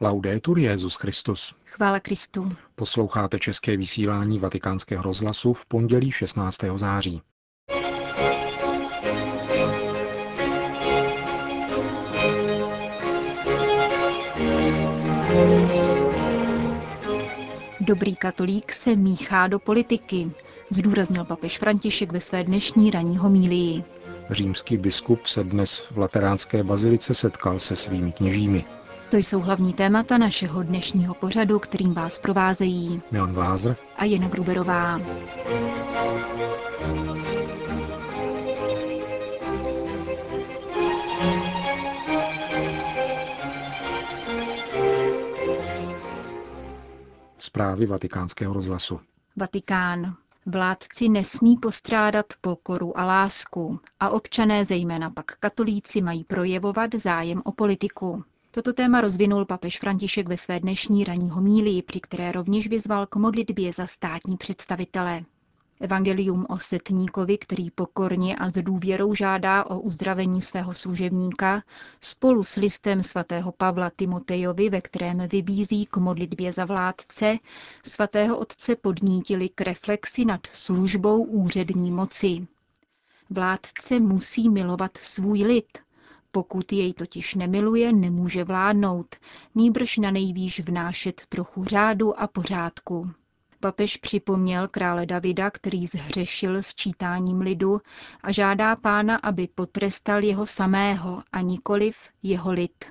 Laudetur Jezus Christus. Chvála Kristu. Posloucháte české vysílání Vatikánského rozhlasu v pondělí 16. září. Dobrý katolík se míchá do politiky, zdůraznil papež František ve své dnešní ranní homílii. Římský biskup se dnes v Lateránské bazilice setkal se svými kněžími. To jsou hlavní témata našeho dnešního pořadu, kterým vás provázejí Milan Glázer a Jana Gruberová. Zprávy vatikánského rozhlasu. Vatikán. Vládci nesmí postrádat pokoru a lásku a občané, zejména pak katolíci, mají projevovat zájem o politiku. Toto téma rozvinul papež František ve své dnešní ranní homílii, při které rovněž vyzval k modlitbě za státní představitele. Evangelium o setníkovi, který pokorně a s důvěrou žádá o uzdravení svého služebníka, spolu s listem svatého Pavla Timotejovi, ve kterém vybízí k modlitbě za vládce, svatého otce podnítili k reflexi nad službou úřední moci. Vládce musí milovat svůj lid, pokud jej totiž nemiluje, nemůže vládnout, nýbrž na nejvýš vnášet trochu řádu a pořádku. Papež připomněl krále Davida, který zhřešil čítáním lidu a žádá pána, aby potrestal jeho samého a nikoliv jeho lid.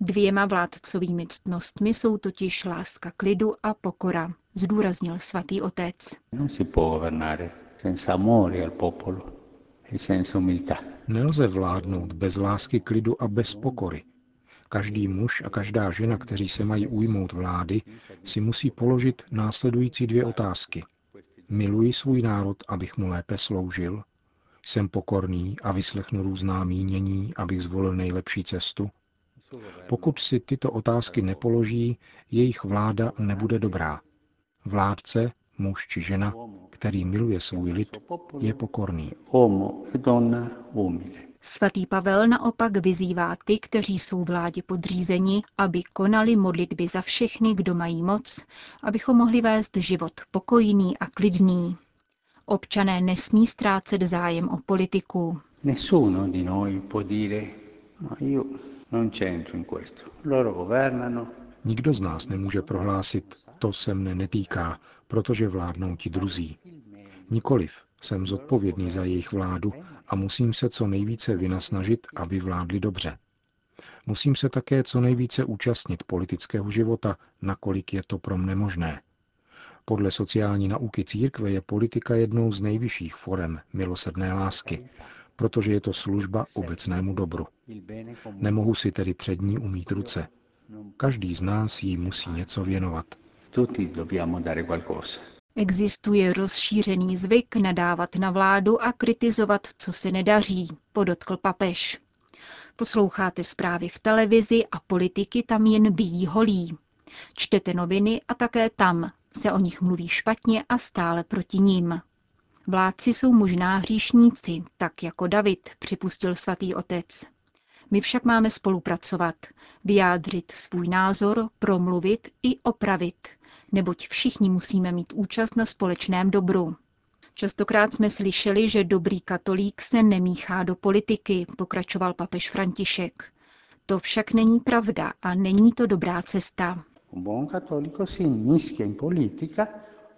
Dvěma vládcovými ctnostmi jsou totiž láska k lidu a pokora, zdůraznil svatý otec. Non si può governare senza amore al popolo. Nelze vládnout bez lásky k lidu a bez pokory. Každý muž a každá žena, kteří se mají ujmout vlády, si musí položit následující dvě otázky. Miluji svůj národ, abych mu lépe sloužil? Jsem pokorný a vyslechnu různá mínění, abych zvolil nejlepší cestu? Pokud si tyto otázky nepoloží, jejich vláda nebude dobrá. Vládce, muž či žena, který miluje svůj lid, je pokorný. E. Svatý Pavel naopak vyzývá ty, kteří jsou vládě podřízeni, aby konali modlitby za všechny, kdo mají moc, abychom mohli vést život pokojný a klidný. Občané nesmí ztrácet zájem o politiku. Nessuno di noi può dire ma io non c'entro in questo. Loro governano, Nikdo z nás nemůže prohlásit, to se mne netýká, protože vládnou ti druzí. Nikoliv, jsem zodpovědný za jejich vládu a musím se co nejvíce vynasnažit, aby vládli dobře. Musím se také co nejvíce účastnit politického života, nakolik je to pro mne možné. Podle sociální nauky církve je politika jednou z nejvyšších forem milosrdné lásky, protože je to služba obecnému dobru. Nemohu si tedy před ní umít ruce. Každý z nás jí musí něco věnovat. tutti dobbiamo dare qualcosa. Existuje rozšířený zvyk nadávat na vládu a kritizovat, co se nedaří, podotkl papež. Posloucháte zprávy v televizi a politiky tam jen bíjí holí. Čtete noviny a také tam se o nich mluví špatně a stále proti ním. Vládci jsou možná hříšníci, tak jako David, připustil svatý otec. My však máme spolupracovat, vyjádřit svůj názor, promluvit i opravit, neboť všichni musíme mít účast na společném dobru. Častokrát jsme slyšeli, že dobrý katolík se nemíchá do politiky, pokračoval papež František. To však není pravda a není to dobrá cesta. Un buon cattolico si inmischia in politica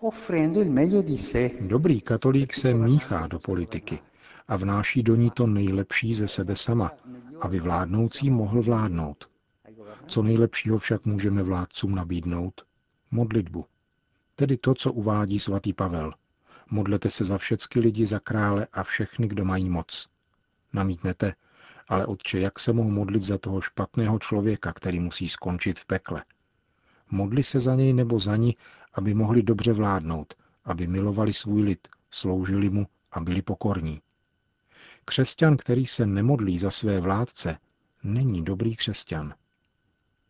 offrendo il meglio di sé. Dobrý katolík se míchá do politiky a vnáší do ní to nejlepší ze sebe sama, aby vládnoucí mohl vládnout. Co nejlepšího však můžeme vládcům nabídnout? Modlitbu. Tedy to, co uvádí svatý Pavel. Modlete se za všecky lidi, za krále a všechny, kdo mají moc. Namítnete, ale otče, jak se mohu modlit za toho špatného člověka, který musí skončit v pekle? Modli se za něj nebo za ní, aby mohli dobře vládnout, aby milovali svůj lid, sloužili mu a byli pokorní. Křesťan, který se nemodlí za své vládce, není dobrý křesťan.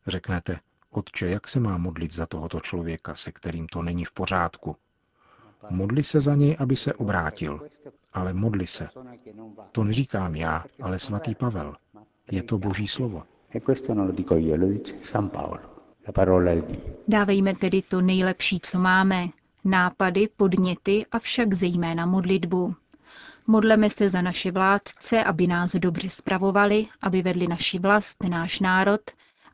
Řeknete, otče, jak se má modlit za tohoto člověka, se kterým to není v pořádku? Modli se za něj, aby se obrátil. Ale modli se. To neříkám já, ale svatý Pavel. Je to boží slovo. E. Dávejme tedy to nejlepší, co máme. Nápady, podněty, avšak zejména modlitbu. Modleme se za naše vládce, aby nás dobře spravovali, aby vedli naši vlast, náš národ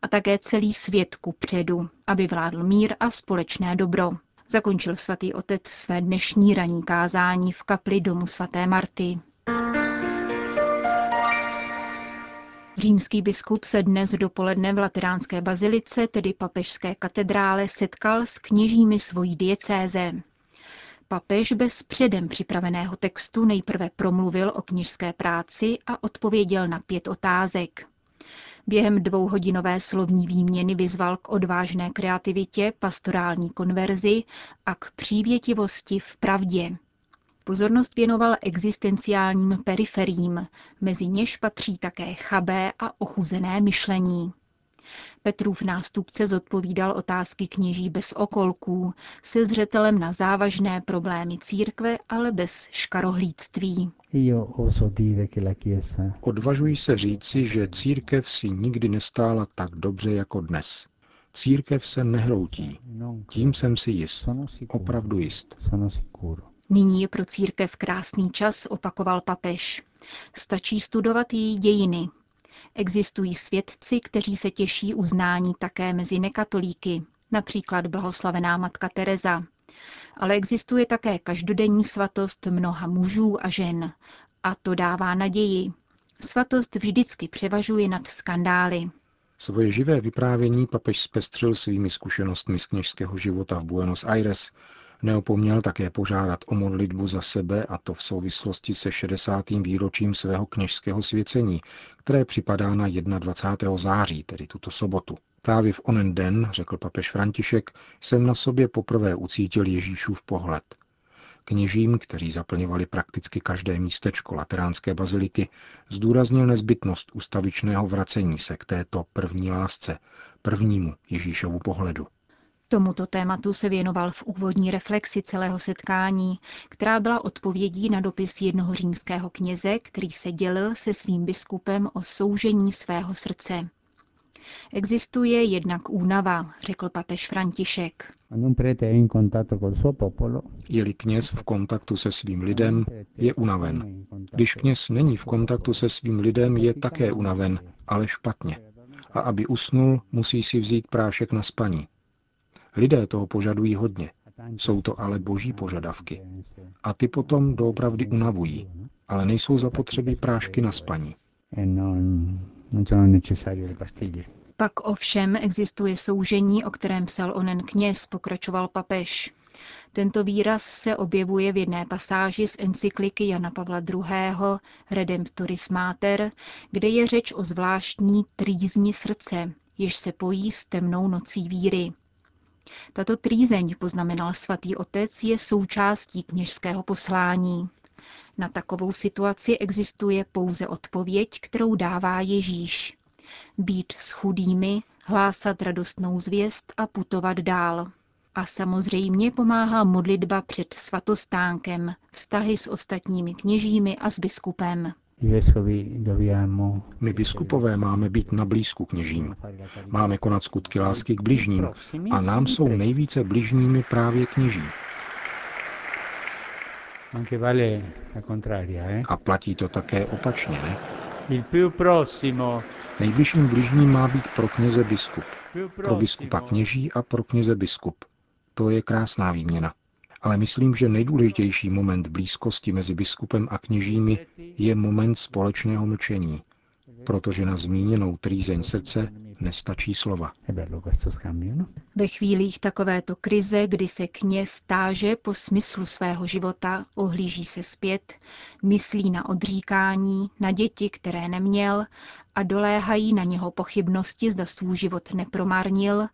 a také celý svět ku předu, aby vládl mír a společné dobro. Zakončil svatý otec své dnešní ranní kázání v kapli domu svaté Marty. Římský biskup se dnes dopoledne v Lateránské bazilice, tedy papežské katedrále, setkal s kněžími svojí diecéze. Papež bez předem připraveného textu nejprve promluvil o kněžské práci a odpověděl na pět otázek. Během dvouhodinové slovní výměny vyzval k odvážné kreativitě, pastorální konverzi a k přívětivosti v pravdě. Pozornost věnoval existenciálním periferím, mezi něž patří také chabé a ochuzené myšlení. Petrův nástupce zodpovídal otázky kněží bez okolků, se zřetelem na závažné problémy církve, ale bez škarohlídství. Odvažuji se říci, že církev si nikdy nestála tak dobře jako dnes. Církev se nehroutí. Tím jsem si jist. Opravdu jist. Nyní je pro církev krásný čas, opakoval papež. Stačí studovat její dějiny. Existují svědci, kteří se těší uznání také mezi nekatolíky, například blahoslavená matka Teresa. Ale existuje také každodenní svatost mnoha mužů a žen. A to dává naději. Svatost vždycky převažuje nad skandály. Svoje živé vyprávění papež zpestřil svými zkušenostmi z kněžského života v Buenos Aires, Neopomněl také požádat o modlitbu za sebe a to v souvislosti se 60. výročím svého kněžského svěcení, které připadá na 21. září, tedy tuto sobotu. Právě v onen den, řekl papež František, jsem na sobě poprvé ucítil Ježíšův pohled. Kněžím, kteří zaplňovali prakticky každé místečko lateránské baziliky, zdůraznil nezbytnost ustavičného vracení se k této první lásce, prvnímu Ježíšovu pohledu. Tomuto tématu se věnoval v úvodní reflexi celého setkání, která byla odpovědí na dopis jednoho římského kněze, který se dělil se svým biskupem o soužení svého srdce. Existuje jednak únava, řekl papež František. Je-li kněz v kontaktu se svým lidem, je unaven. Když kněz není v kontaktu se svým lidem, je také unaven, ale špatně. A aby usnul, musí si vzít prášek na spaní. Lidé toho požadují hodně. Jsou to ale boží požadavky. A ty potom doopravdy unavují, ale nejsou zapotřebí prášky na spaní. Pak ovšem existuje soužení, o kterém psal onen kněz, pokračoval papež. Tento výraz se objevuje v jedné pasáži z encykliky Jana Pavla II. Redemptoris Mater, kde je řeč o zvláštní trýzni srdce, jež se pojí s temnou nocí víry. Tato trýzeň, poznamenal svatý otec, je součástí kněžského poslání. Na takovou situaci existuje pouze odpověď, kterou dává Ježíš. Být s chudými, hlásat radostnou zvěst a putovat dál. A samozřejmě pomáhá modlitba před svatostánkem, vztahy s ostatními kněžími a s biskupem. My biskupové máme být na blízku kněžím. Máme konat skutky lásky k bližním a nám jsou nejvíce bližními právě kněží. Eh? A platí to také opačně, ne? Nejbližším bližním má být pro kněze biskup, pro biskupa kněží a pro kněze biskup. To je krásná výměna ale myslím, že nejdůležitější moment blízkosti mezi biskupem a kněžími je moment společného mlčení, protože na zmíněnou trýzeň srdce nestačí slova. Ve chvílích takovéto krize, kdy se kněz stáže po smyslu svého života, ohlíží se zpět, myslí na odříkání, na děti, které neměl a doléhají na něho pochybnosti, zda svůj život nepromarnil,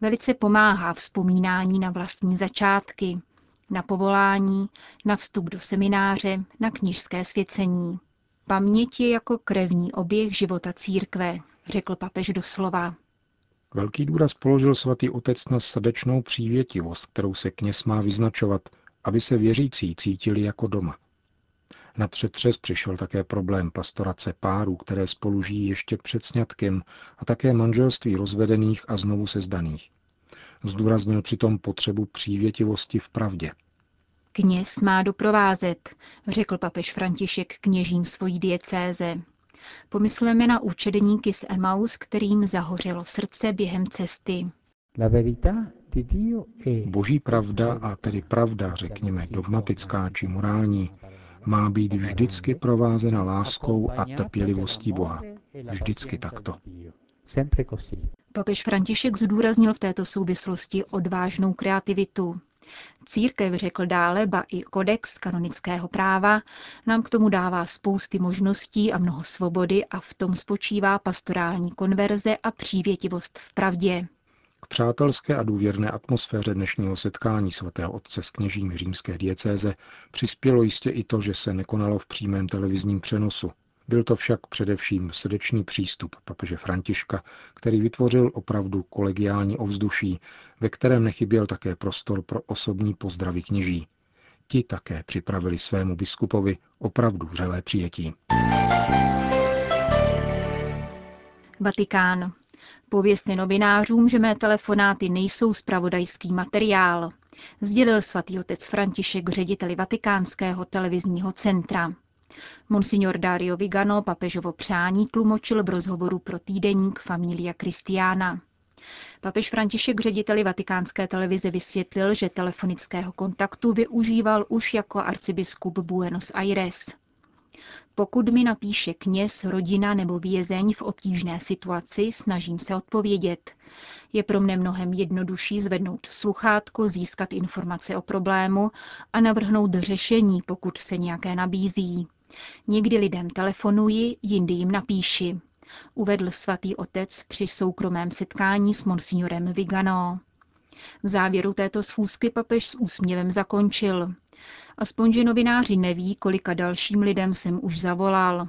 velice pomáhá vzpomínání na vlastní začátky, na povolání, na vstup do semináře, na knižské svěcení. Paměť je jako krevní oběh života církve, řekl papež doslova. Velký důraz položil svatý otec na srdečnou přívětivost, kterou se kněz má vyznačovat, aby se věřící cítili jako doma. Na přetřes přišel také problém pastorace párů, které spolu žijí ještě před sňatkem a také manželství rozvedených a znovu sezdaných. Zdůraznil přitom potřebu přívětivosti v pravdě. Kněz má doprovázet, řekl papež František kněžím svojí diecéze. Pomysleme na učedníky z Emaus, kterým zahořelo srdce během cesty. Boží pravda, a tedy pravda, řekněme, dogmatická či morální, má být vždycky provázena láskou a trpělivostí Boha. Vždycky takto. Papež František zdůraznil v této souvislosti odvážnou kreativitu. Církev, řekl dále, ba i kodex kanonického práva, nám k tomu dává spousty možností a mnoho svobody a v tom spočívá pastorální konverze a přívětivost v pravdě. K přátelské a důvěrné atmosféře dnešního setkání svatého otce s kněžími římské diecéze přispělo jistě i to, že se nekonalo v přímém televizním přenosu. Byl to však především srdečný přístup papeže Františka, který vytvořil opravdu kolegiální ovzduší, ve kterém nechyběl také prostor pro osobní pozdravy kněží. Ti také připravili svému biskupovi opravdu vřelé přijetí. Vatikán. Povězte novinářům, že mé telefonáty nejsou spravodajský materiál, sdělil svatý otec František řediteli Vatikánského televizního centra. Monsignor Dario Vigano papežovo přání tlumočil v rozhovoru pro týdeník Familia Christiana. Papež František řediteli vatikánské televize vysvětlil, že telefonického kontaktu využíval už jako arcibiskup Buenos Aires. Pokud mi napíše kněz, rodina nebo vězeň v obtížné situaci, snažím se odpovědět. Je pro mne mnohem jednodušší zvednout sluchátko, získat informace o problému a navrhnout řešení, pokud se nějaké nabízí. Někdy lidem telefonuji, jindy jim napíši. Uvedl svatý otec při soukromém setkání s monsignorem Vigano. V závěru této schůzky papež s úsměvem zakončil. Aspoň, že novináři neví, kolika dalším lidem jsem už zavolal.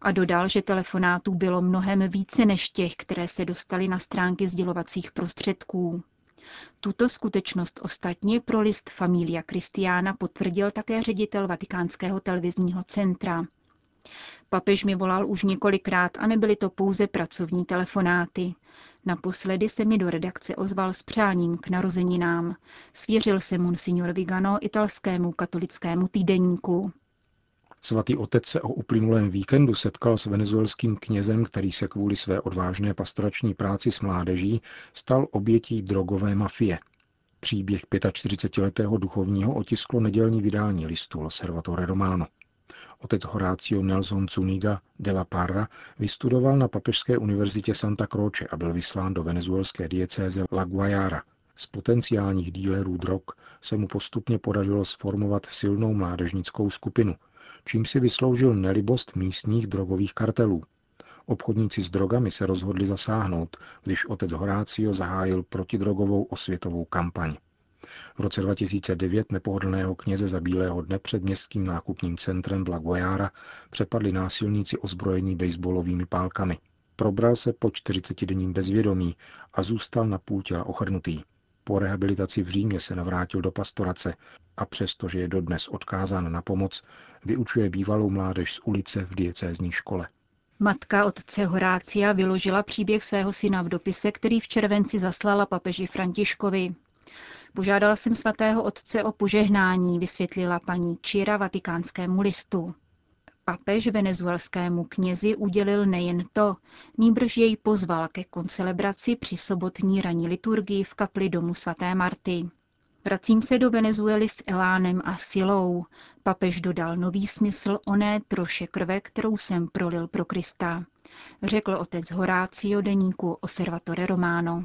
A dodal, že telefonátů bylo mnohem více než těch, které se dostaly na stránky sdělovacích prostředků. Tuto skutečnost ostatně pro list Familia Christiana potvrdil také ředitel Vatikánského televizního centra. Papež mi volal už několikrát a nebyly to pouze pracovní telefonáty. Naposledy se mi do redakce ozval s přáním k narozeninám. Svěřil se monsignor Vigano italskému katolickému týdeníku. Svatý otec se o uplynulém víkendu setkal s venezuelským knězem, který se kvůli své odvážné pastorační práci s mládeží stal obětí drogové mafie. Příběh 45-letého duchovního otisklo nedělní vydání listu L'Osservatore Romano. Otec Horácio Nelson Zuniga de la Parra vystudoval na Papežské univerzitě Santa Croce a byl vyslán do venezuelské diecéze La Guayara. Z potenciálních dílerů drog se mu postupně podařilo sformovat silnou mládežnickou skupinu, čím si vysloužil nelibost místních drogových kartelů. Obchodníci s drogami se rozhodli zasáhnout, když otec Horácio zahájil protidrogovou osvětovou kampaň. V roce 2009 nepohodlného kněze za bílého dne před městským nákupním centrem v Laguajara přepadli násilníci ozbrojení baseballovými pálkami. Probral se po 40-denním bezvědomí a zůstal na půl těla ochrnutý. Po rehabilitaci v Římě se navrátil do pastorace a přestože je dodnes odkázán na pomoc, vyučuje bývalou mládež z ulice v diecézní škole. Matka otce Horácia vyložila příběh svého syna v dopise, který v červenci zaslala papeži Františkovi. Požádala jsem svatého otce o požehnání, vysvětlila paní Čira vatikánskému listu. Papež venezuelskému knězi udělil nejen to, nýbrž jej pozval ke koncelebraci při sobotní ranní liturgii v kapli domu svaté Marty. Vracím se do Venezuely s elánem a silou. Papež dodal nový smysl oné troše krve, kterou jsem prolil pro Krista, řekl otec Horácio deníku Osservatore Romano.